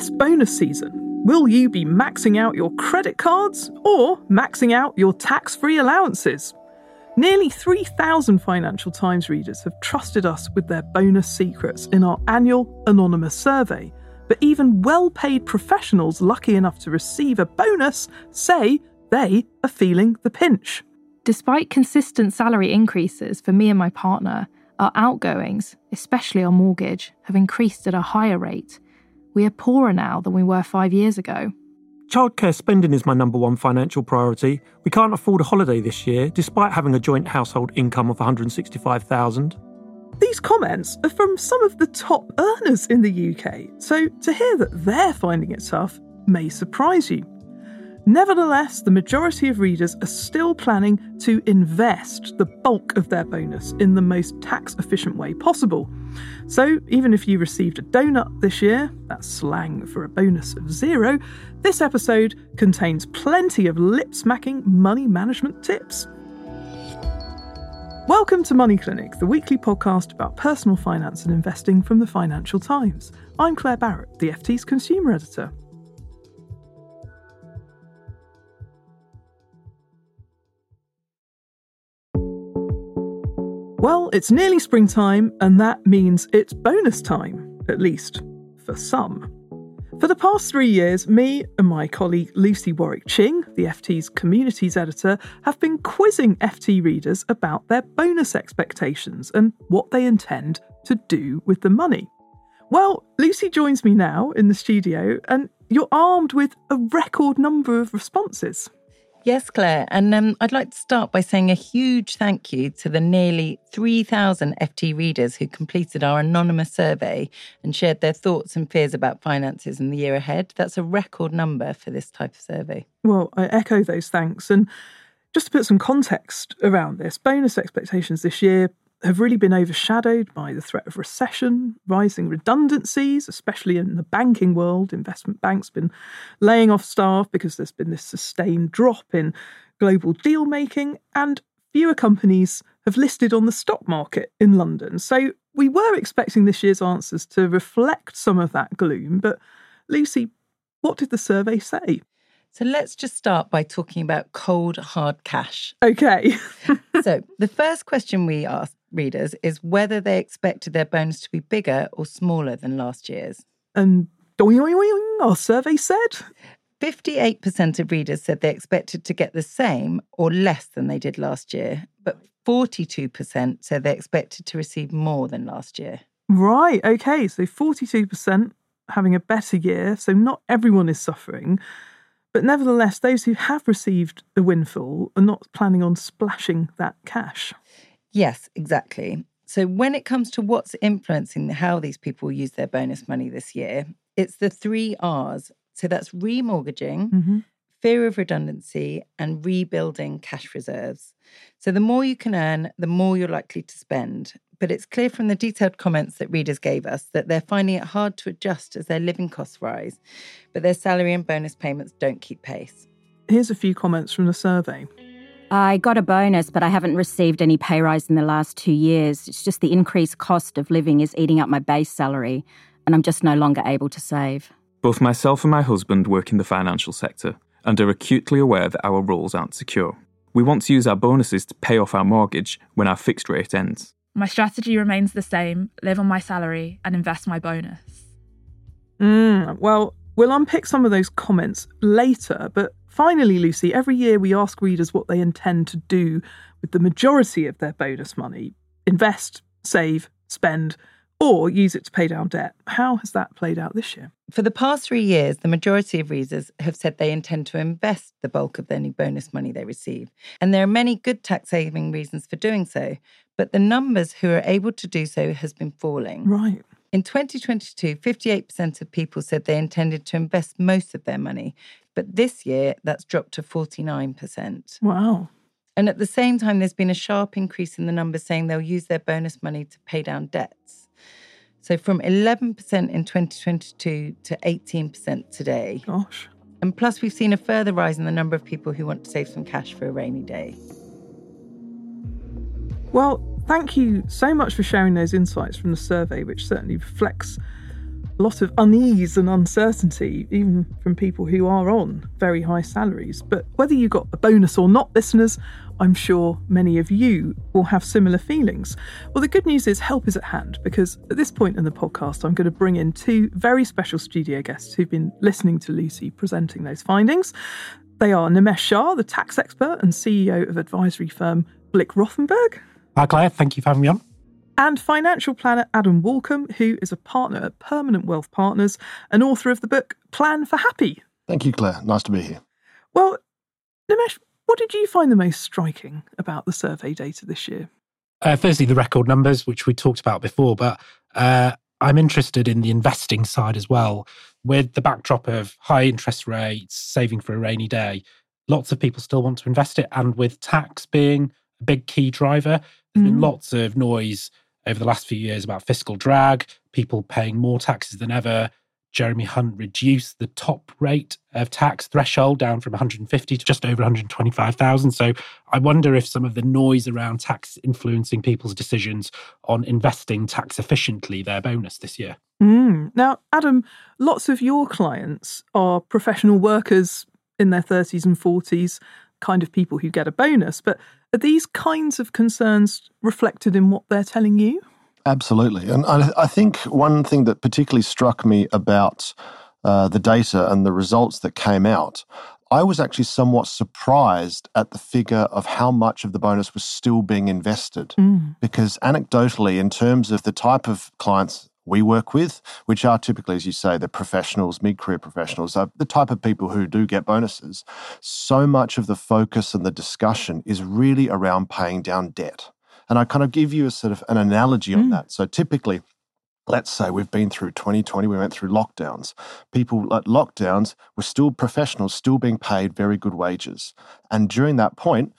This bonus season, will you be maxing out your credit cards or maxing out your tax free allowances? Nearly 3,000 Financial Times readers have trusted us with their bonus secrets in our annual anonymous survey. But even well paid professionals lucky enough to receive a bonus say they are feeling the pinch. Despite consistent salary increases for me and my partner, our outgoings, especially our mortgage, have increased at a higher rate. We are poorer now than we were five years ago. Childcare spending is my number one financial priority. We can't afford a holiday this year, despite having a joint household income of 165,000. These comments are from some of the top earners in the UK, so to hear that they're finding it tough may surprise you. Nevertheless, the majority of readers are still planning to invest the bulk of their bonus in the most tax efficient way possible. So, even if you received a donut this year, that's slang for a bonus of zero, this episode contains plenty of lip smacking money management tips. Welcome to Money Clinic, the weekly podcast about personal finance and investing from the Financial Times. I'm Claer Barrett, the FT's consumer editor. Well, it's nearly springtime, and that means it's bonus time, at least for some. For the past three years, me and my colleague Lucy Warwick Ching, the FT's communities editor, have been quizzing FT readers about their bonus expectations and what they intend to do with the money. Well, Lucy joins me now in the studio, and you're armed with a record number of responses. Yes, Claer. And um, I'd like to start by saying a huge thank you to the nearly 3,000 FT readers who completed our anonymous survey and shared their thoughts and fears about finances in the year ahead. That's a record number for this type of survey. Well, I echo those thanks. And just to put some context around this, bonus expectations this year have really been overshadowed by the threat of recession, rising redundancies, especially in the banking world. Investment banks been laying off staff because there's been this sustained drop in global deal making, and fewer companies have listed on the stock market in London. So we were expecting this year's answers to reflect some of that gloom. But Lucy, what did the survey say? So let's just start by talking about cold, hard cash. Okay. so the first question we asked readers is whether they expected their bonus to be bigger or smaller than last year's. And our survey said 58% of readers said they expected to get the same or less than they did last year, but 42% said they expected to receive more than last year. Right, okay, so 42% having a better year, so not everyone is suffering. But nevertheless, those who have received a windfall are not planning on splashing that cash. Yes, exactly. So when it comes to what's influencing how these people use their bonus money this year, it's the three R's. So that's remortgaging, mm-hmm. fear of redundancy, and rebuilding cash reserves. So the more you can earn, the more you're likely to spend. But it's clear from the detailed comments that readers gave us that they're finding it hard to adjust as their living costs rise, but their salary and bonus payments don't keep pace. Here's a few comments from the survey. I got a bonus, but I haven't received any pay rise in the last two years. It's just the increased cost of living is eating up my base salary, and I'm just no longer able to save. Both myself and my husband work in the financial sector and are acutely aware that our roles aren't secure. We want to use our bonuses to pay off our mortgage when our fixed rate ends. My strategy remains the same live on my salary and invest my bonus. Mm, well, we'll unpick some of those comments later, but Finally, Lucy, every year we ask readers what they intend to do with the majority of their bonus money invest, save, spend, or use it to pay down debt. How has that played out this year? For the past three years, the majority of readers have said they intend to invest the bulk of any bonus money they receive. And there are many good tax saving reasons for doing so, but the numbers who are able to do so has been falling. Right. In 2022, 58% of people said they intended to invest most of their money, but this year, that's dropped to 49%. Wow. And at the same time, there's been a sharp increase in the numbers saying they'll use their bonus money to pay down debts. So from 11% in 2022 to 18% today. Gosh. And plus, we've seen a further rise in the number of people who want to save some cash for a rainy day. Well, thank you so much for sharing those insights from the survey, which certainly reflects a lot of unease and uncertainty, even from people who are on very high salaries. But whether you got a bonus or not, listeners, I'm sure many of you will have similar feelings. Well, the good news is help is at hand because at this point in the podcast, I'm going to bring in two very special studio guests who've been listening to Lucy presenting those findings. They are Nimesh Shah, the tax expert and CEO of advisory firm Blick Rothenberg. Hi, Claer. Thank you for having me on and financial planner Adam Walkom, who is a partner at Permanent Wealth Partners and author of the book Plan for Happy. Thank you, Claer. Nice to be here. Well, Nimesh, what did you find the most striking about the survey data this year? Uh, firstly, the record numbers, which we talked about before, but uh, I'm interested in the investing side as well. With the backdrop of high interest rates, saving for a rainy day, lots of people still want to invest it. And with tax being a big key driver, there's mm. been lots of noise over the last few years about fiscal drag, people paying more taxes than ever. Jeremy Hunt reduced the top rate of tax threshold down from 150 to just over 125,000. So I wonder if some of the noise around tax influencing people's decisions on investing tax efficiently their bonus this year. Mm. Now, Adam, lots of your clients are professional workers in their 30s and 40s, kind of people who get a bonus. But are these kinds of concerns reflected in what they're telling you? Absolutely. And I, I think one thing that particularly struck me about uh, the data and the results that came out, I was actually somewhat surprised at the figure of how much of the bonus was still being invested. Mm. Because anecdotally, in terms of the type of clients we work with, which are typically, as you say, the professionals, mid career professionals, are the type of people who do get bonuses. So much of the focus and the discussion is really around paying down debt. And I kind of give you a sort of an analogy on mm. that. So typically, let's say we've been through 2020, we went through lockdowns. People at lockdowns were still professionals, still being paid very good wages. And during that point,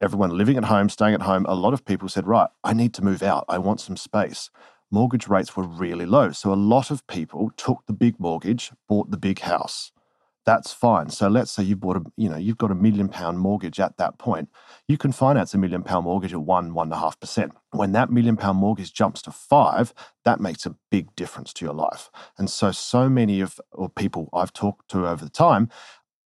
everyone living at home, staying at home, a lot of people said, right, I need to move out. I want some space mortgage rates were really low. So a lot of people took the big mortgage, bought the big house. That's fine. So let's say you bought a, you know, you've got a million pound mortgage at that point. You can finance a million pound mortgage at one, one and a half percent. When that million pound mortgage jumps to five, that makes a big difference to your life. And so, so many of or people I've talked to over the time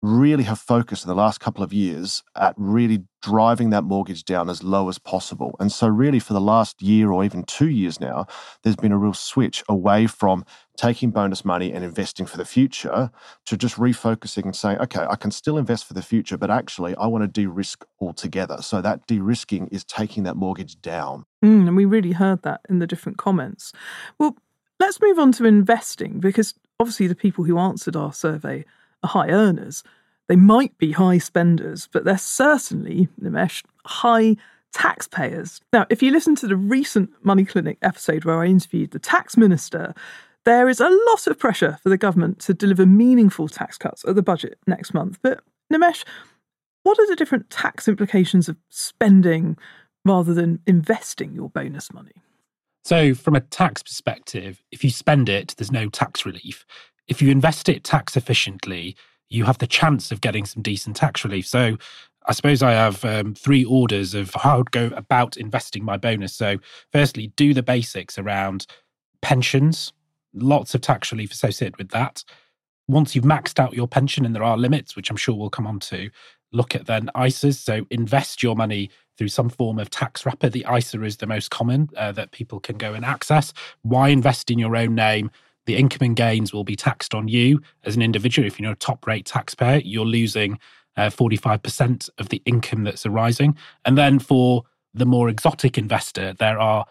really have focused in the last couple of years at really driving that mortgage down as low as possible. And so, really, for the last year or even two years now, there's been a real switch away from taking bonus money and investing for the future to just refocusing and saying, okay, I can still invest for the future, but actually, I want to de risk altogether. So, that de risking is taking that mortgage down. Mm, and we really heard that in the different comments. Well, let's move on to investing because obviously, the people who answered our survey high earners. They might be high spenders, but they're certainly, Nimesh, high taxpayers. Now, if you listen to the recent Money Clinic episode where I interviewed the tax minister, there is a lot of pressure for the government to deliver meaningful tax cuts at the budget next month. But, Nimesh, what are the different tax implications of spending rather than investing your bonus money? So, from a tax perspective, if you spend it, there's no tax relief if you invest it tax efficiently, you have the chance of getting some decent tax relief. So I suppose I have um, three orders of how I'd go about investing my bonus. So, firstly, do the basics around pensions, lots of tax relief associated with that. Once you've maxed out your pension, and there are limits, which I'm sure we'll come on to, look at then ISAs. So, invest your money through some form of tax wrapper. The ISA is the most common uh, that people can go and access. Why invest in your own name? The income and gains will be taxed on you as an individual. If you're a top rate taxpayer, you're losing uh, 45% of the income that's arising. And then for the more exotic investor, there are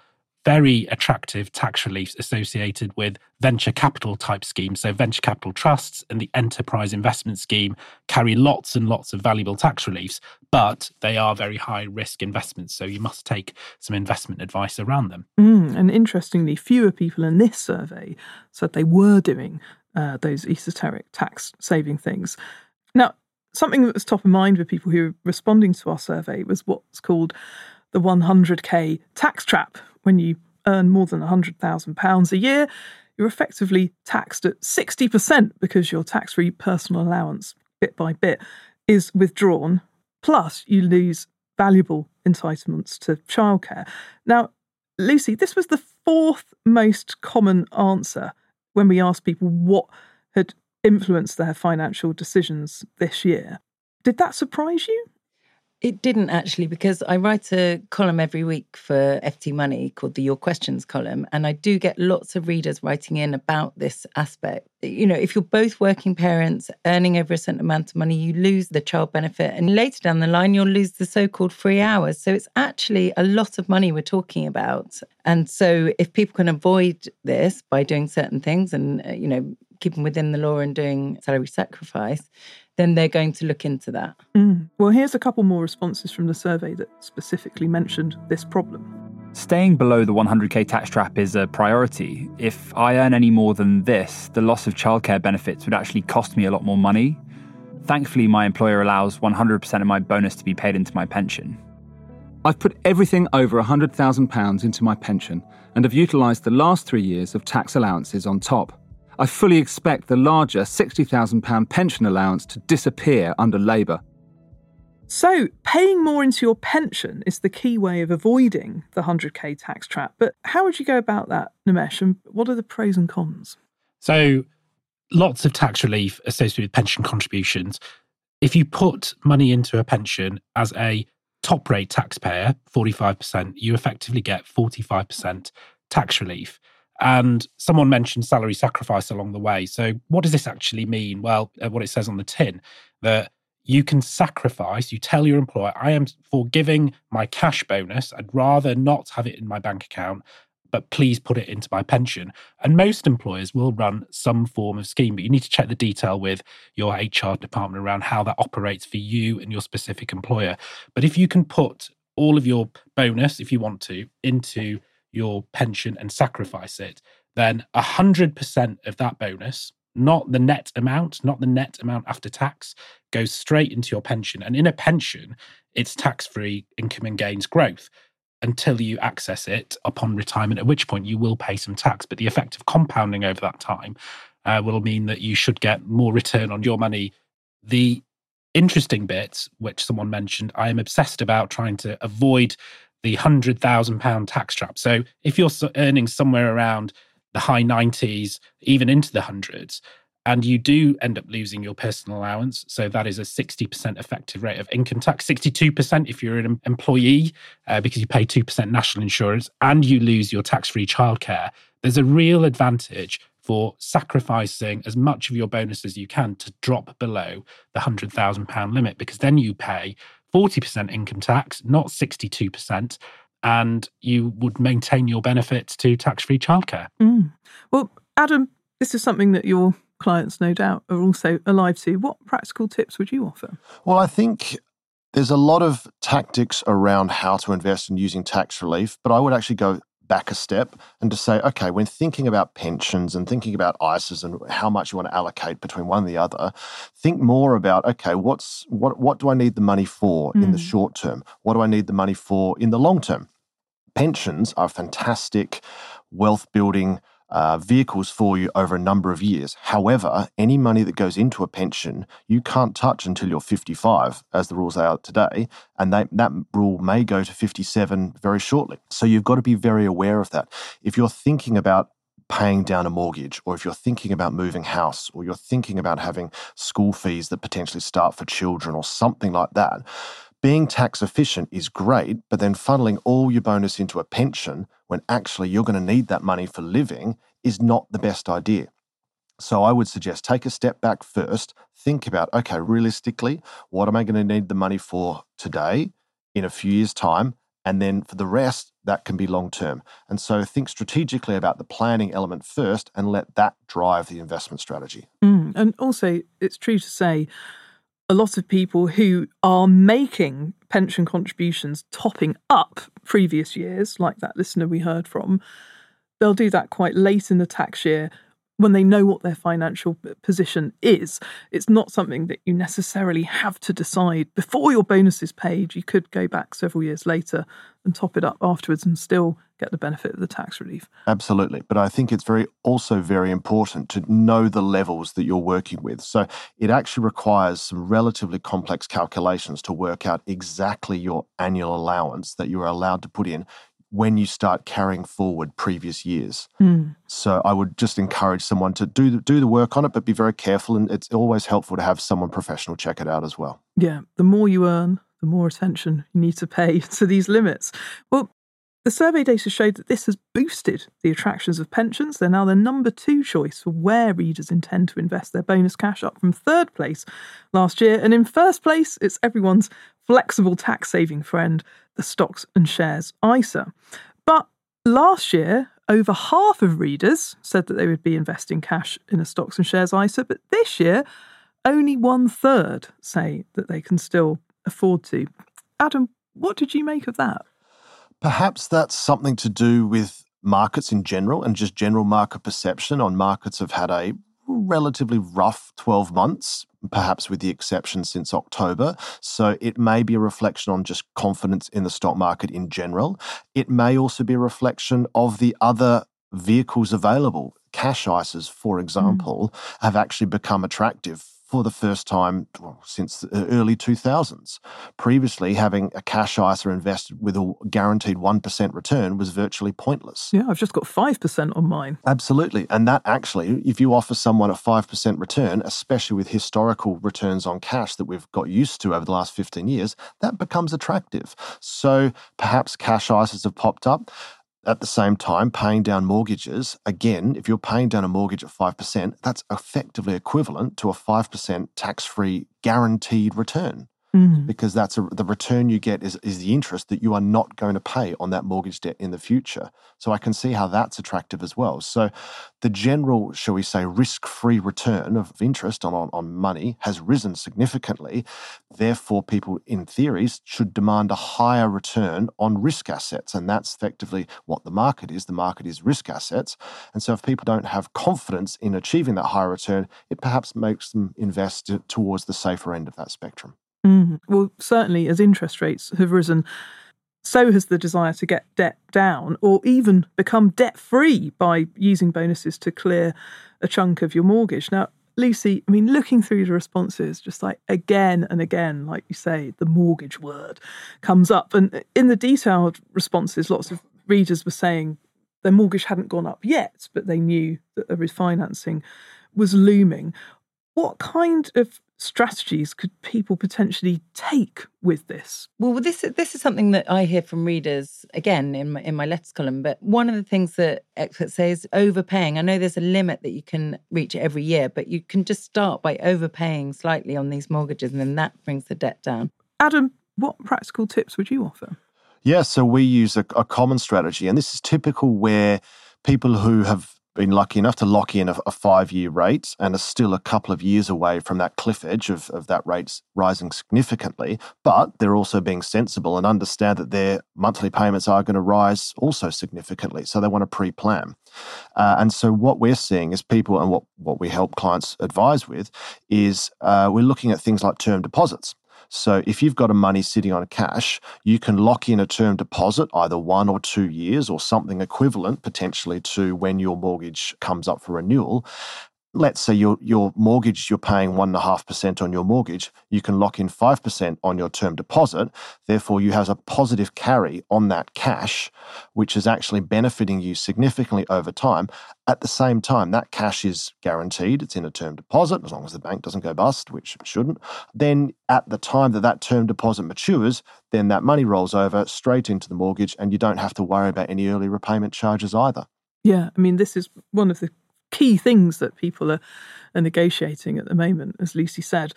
very attractive tax reliefs associated with venture capital type schemes. So, venture capital trusts and the enterprise investment scheme carry lots and lots of valuable tax reliefs, but they are very high risk investments. So, you must take some investment advice around them. Mm, and interestingly, fewer people in this survey said they were doing uh, those esoteric tax saving things. Now, something that was top of mind with people who were responding to our survey was what's called the 100k tax trap, when you earn more than £100,000 a year, you're effectively taxed at 60% because your tax free personal allowance, bit by bit, is withdrawn. Plus, you lose valuable entitlements to childcare. Now, Lucy, this was the fourth most common answer when we asked people what had influenced their financial decisions this year. Did that surprise you? It didn't actually, because I write a column every week for FT Money called the Your Questions column. And I do get lots of readers writing in about this aspect. You know, if you're both working parents earning over a certain amount of money, you lose the child benefit. And later down the line, you'll lose the so called free hours. So it's actually a lot of money we're talking about. And so if people can avoid this by doing certain things and, uh, you know, keeping within the law and doing salary sacrifice, then they're going to look into that. Mm. Well, here's a couple more responses from the survey that specifically mentioned this problem. Staying below the 100k tax trap is a priority. If I earn any more than this, the loss of childcare benefits would actually cost me a lot more money. Thankfully, my employer allows 100% of my bonus to be paid into my pension. I've put everything over £100,000 into my pension and have utilised the last three years of tax allowances on top. I fully expect the larger £60,000 pension allowance to disappear under Labour. So, paying more into your pension is the key way of avoiding the 100k tax trap. But how would you go about that, Nimesh? And what are the pros and cons? So, lots of tax relief associated with pension contributions. If you put money into a pension as a top rate taxpayer, 45%, you effectively get 45% tax relief. And someone mentioned salary sacrifice along the way. So, what does this actually mean? Well, uh, what it says on the tin that you can sacrifice, you tell your employer, I am forgiving my cash bonus. I'd rather not have it in my bank account, but please put it into my pension. And most employers will run some form of scheme, but you need to check the detail with your HR department around how that operates for you and your specific employer. But if you can put all of your bonus, if you want to, into your pension and sacrifice it, then 100% of that bonus, not the net amount, not the net amount after tax, goes straight into your pension. And in a pension, it's tax free income and gains growth until you access it upon retirement, at which point you will pay some tax. But the effect of compounding over that time uh, will mean that you should get more return on your money. The interesting bit, which someone mentioned, I am obsessed about trying to avoid the £100,000 tax trap. So if you're earning somewhere around the high 90s, even into the hundreds, and you do end up losing your personal allowance. So that is a 60% effective rate of income tax, 62% if you're an employee, uh, because you pay 2% national insurance and you lose your tax free childcare. There's a real advantage for sacrificing as much of your bonus as you can to drop below the £100,000 limit, because then you pay 40% income tax, not 62%, and you would maintain your benefits to tax free childcare. Mm. Well, Adam, this is something that your clients, no doubt, are also alive to. What practical tips would you offer? Well, I think there's a lot of tactics around how to invest in using tax relief, but I would actually go back a step and to say, okay, when thinking about pensions and thinking about ISAs and how much you want to allocate between one and the other, think more about, okay, what's what what do I need the money for mm. in the hmm. short term? What do I need the money for in the long term? Pensions are fantastic wealth building uh, vehicles for you over a number of years. However, any money that goes into a pension, you can't touch until you're 55, as the rules are today. And they, that rule may go to 57 very shortly. So you've got to be very aware of that. If you're thinking about paying down a mortgage, or if you're thinking about moving house, or you're thinking about having school fees that potentially start for children, or something like that, being tax efficient is great, but then funneling all your bonus into a pension when actually you're going to need that money for living is not the best idea. So I would suggest take a step back first, think about okay, realistically, what am I going to need the money for today, in a few years' time, and then for the rest, that can be long term. And so think strategically about the planning element first and let that drive the investment strategy. Mm, and also, it's true to say a lot of people who are making pension contributions topping up previous years, like that listener we heard from, they'll do that quite late in the tax year when they know what their financial position is. It's not something that you necessarily have to decide before your bonus is paid. You could go back several years later and top it up afterwards and still get the benefit of the tax relief. Absolutely. But I think it's very also very important to know the levels that you're working with. So it actually requires some relatively complex calculations to work out exactly your annual allowance that you're allowed to put in when you start carrying forward previous years. Mm. So I would just encourage someone to do the, do the work on it, but be very careful. And it's always helpful to have someone professional check it out as well. Yeah, the more you earn, the more attention you need to pay to these limits. Well, the survey data showed that this has boosted the attractions of pensions. They're now the number two choice for where readers intend to invest their bonus cash, up from third place last year. And in first place, it's everyone's flexible tax saving friend, the stocks and shares ISA. But last year, over half of readers said that they would be investing cash in a stocks and shares ISA. But this year, only one third say that they can still afford to. Adam, what did you make of that? Perhaps that's something to do with markets in general and just general market perception on markets have had a relatively rough 12 months, perhaps with the exception since October. So it may be a reflection on just confidence in the stock market in general. It may also be a reflection of the other vehicles available. Cash ISAs, for example, mm. have actually become attractive for the first time well, since the uh, early 2000s. Previously, having a cash ISA invested with a guaranteed 1% return was virtually pointless. Yeah, I've just got 5% on mine. Absolutely. And that actually, if you offer someone a 5% return, especially with historical returns on cash that we've got used to over the last 15 years, that becomes attractive. So perhaps cash ISAs have popped up at the same time paying down mortgages. Again, if you're paying down a mortgage at 5%, that's effectively equivalent to a 5% tax free guaranteed return mm. because that's a, the return you get is, is the interest that you are not going to pay on that mortgage debt in the future. So I can see how that's attractive as well. So the general, shall we say, risk free return of interest on, on, on money has risen significantly. Therefore, people in theories should demand a higher return on risk assets. And that's effectively what the market is. The market is risk assets. And so if people don't have confidence in achieving that higher return, it perhaps makes them invest towards the safer end of that spectrum. Mm. Well, certainly, as interest rates have risen, so has the desire to get debt down or even become debt free by using bonuses to clear a chunk of your mortgage. Now, Lucy, I mean, looking through the responses, just like again and again, like you say, the mortgage word comes up. And in the detailed responses, lots of readers were saying their mortgage hadn't gone up yet, but they knew that a refinancing was looming. What kind of strategies could people potentially take with this? Well, this this is something that I hear from readers again in my in my letters column. But one of the things that experts say is overpaying. I know there's a limit that you can reach every year, but you can just start by overpaying slightly on these mortgages, and then that brings the debt down. Adam, what practical tips would you offer? Yeah, so we use a, a common strategy, and this is typical where people who have been lucky enough to lock in a, a five year rate and are still a couple of years away from that cliff edge of, of that rate rising significantly. But they're also being sensible and understand that their monthly payments are going to rise also significantly. So they want to pre plan. Uh, and so what we're seeing is people, and what, what we help clients advise with, is uh, we're looking at things like term deposits. So if you've got a money sitting on cash, you can lock in a term deposit, either one or two years or something equivalent potentially to when your mortgage comes up for renewal let's say your your mortgage you're paying one and a half percent on your mortgage you can lock in five percent on your term deposit. Therefore you have a positive carry on that cash which is actually benefiting you significantly over time. At the same time that cash is guaranteed. It's in a term deposit as long as the bank doesn't go bust which it shouldn't. Then at the time that that term deposit matures then that money rolls over straight into the mortgage and you don't have to worry about any early repayment charges either. Yeah, I mean, this is one of the key things that people are, are negotiating at the moment, as Lucy said.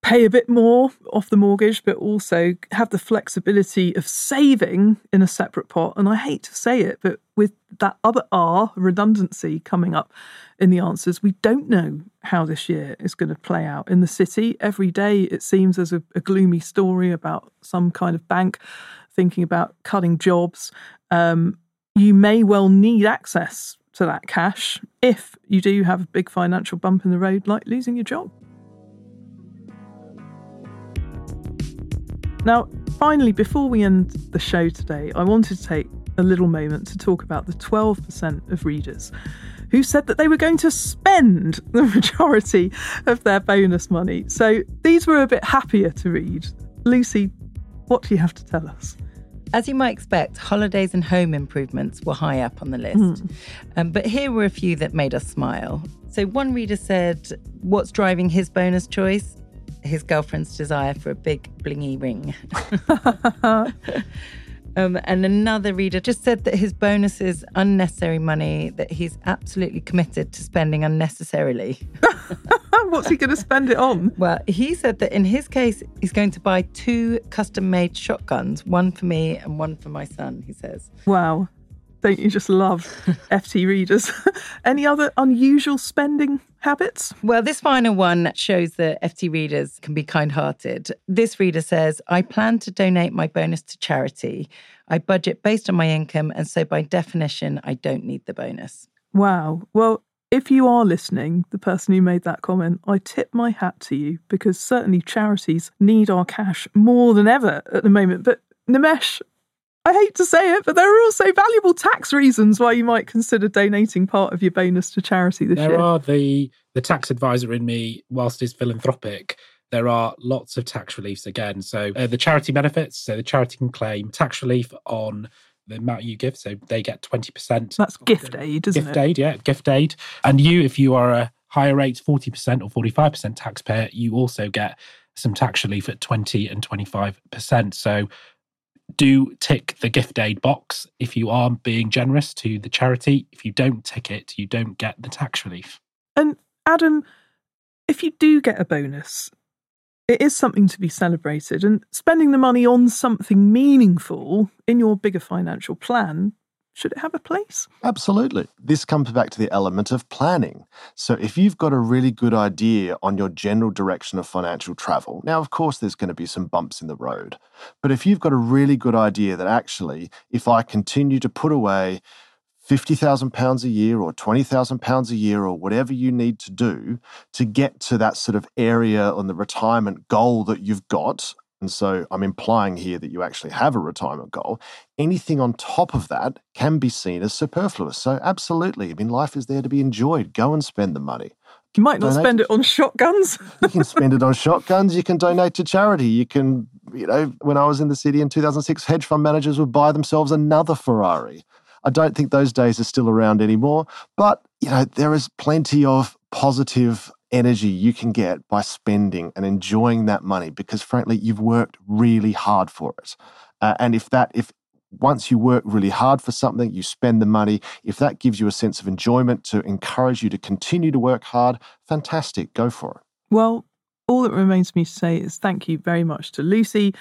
Pay a bit more off the mortgage, but also have the flexibility of saving in a separate pot. And I hate to say it, but with that other R, redundancy, coming up in the answers, we don't know how this year is going to play out in the city. Every day, it seems there's a, a gloomy story about some kind of bank thinking about cutting jobs. Um, you may well need access to that cash if you do have a big financial bump in the road, like losing your job. Now, finally, before we end the show today, I wanted to take a little moment to talk about the 12% of readers who said that they were going to spend the majority of their bonus money. So these were a bit happier to read. Lucy, what do you have to tell us? As you might expect, holidays and home improvements were high up on the list. Mm. Um, but here were a few that made us smile. So one reader said, What's driving his bonus choice? His girlfriend's desire for a big blingy ring. um, and another reader just said that his bonus is unnecessary money that he's absolutely committed to spending unnecessarily. What's he going to spend it on? Well, he said that in his case, he's going to buy two custom made shotguns, one for me and one for my son, he says. Wow. Don't you just love FT readers? Any other unusual spending habits? Well, this final one shows that FT readers can be kind hearted. This reader says, I plan to donate my bonus to charity. I budget based on my income, and so by definition, I don't need the bonus. Wow. Well, if you are listening, the person who made that comment, I tip my hat to you because certainly charities need our cash more than ever at the moment. But Nimesh, I hate to say it, but there are also valuable tax reasons why you might consider donating part of your bonus to charity this there year. There are the the tax advisor in me, whilst is philanthropic. There are lots of tax reliefs again. So uh, the charity benefits. So the charity can claim tax relief on the amount you give. So they get twenty percent. That's gift aid, isn't gift it? Gift aid, yeah, gift aid. And you, if you are a higher rate, forty percent or forty five percent taxpayer, you also get some tax relief at twenty and twenty five percent. So do tick the gift aid box if you are being generous to the charity. If you don't tick it, you don't get the tax relief. And Adam, if you do get a bonus, it is something to be celebrated, and spending the money on something meaningful in your bigger financial plan should it have a place? Absolutely. This comes back to the element of planning. So, if you've got a really good idea on your general direction of financial travel, now, of course, there's going to be some bumps in the road. But if you've got a really good idea that actually, if I continue to put away £50,000 a year or £20,000 a year or whatever you need to do to get to that sort of area on the retirement goal that you've got, and so I'm implying here that you actually have a retirement goal. Anything on top of that can be seen as superfluous. So, absolutely. I mean, life is there to be enjoyed. Go and spend the money. You might not donate spend it on shotguns. you can spend it on shotguns. You can donate to charity. You can, you know, when I was in the city in 2006, hedge fund managers would buy themselves another Ferrari. I don't think those days are still around anymore. But, you know, there is plenty of positive energy you can get by spending and enjoying that money because frankly you've worked really hard for it uh, and if that if once you work really hard for something you spend the money if that gives you a sense of enjoyment to encourage you to continue to work hard fantastic go for it well all that remains for me to say is thank you very much to lucy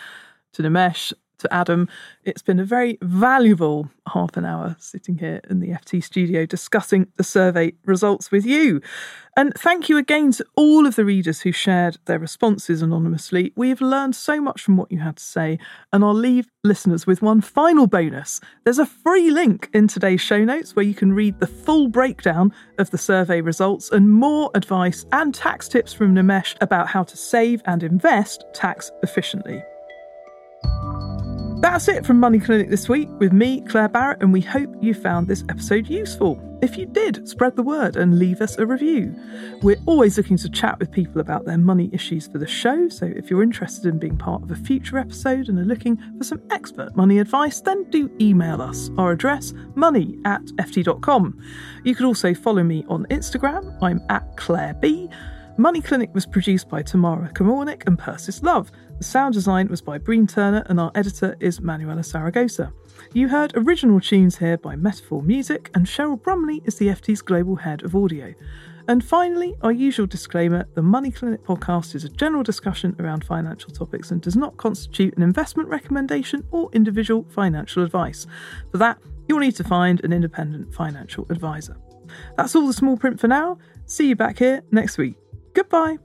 to nimesh to Adam. It's been a very valuable half an hour sitting here in the FT studio discussing the survey results with you. And thank you again to all of the readers who shared their responses anonymously. We have learned so much from what you had to say, and I'll leave listeners with one final bonus. There's a free link in today's show notes where you can read the full breakdown of the survey results and more advice and tax tips from Nimesh about how to save and invest tax efficiently. That's it from Money Clinic this week with me, Claer Barrett, and we hope you found this episode useful. If you did, spread the word and leave us a review. We're always looking to chat with people about their money issues for the show, so if you're interested in being part of a future episode and are looking for some expert money advice, then do email us. Our address, money at ft.com. You could also follow me on Instagram. I'm at Claer B. Money Clinic was produced by Tamara Kormornick and Persis Love. The sound design was by Breen Turner, and our editor is Manuela Saragosa. You heard original tunes here by Metaphor Music, and Cheryl Brumley is the FT's global head of audio. And finally, our usual disclaimer the Money Clinic podcast is a general discussion around financial topics and does not constitute an investment recommendation or individual financial advice. For that, you'll need to find an independent financial advisor. That's all the small print for now. See you back here next week. Goodbye.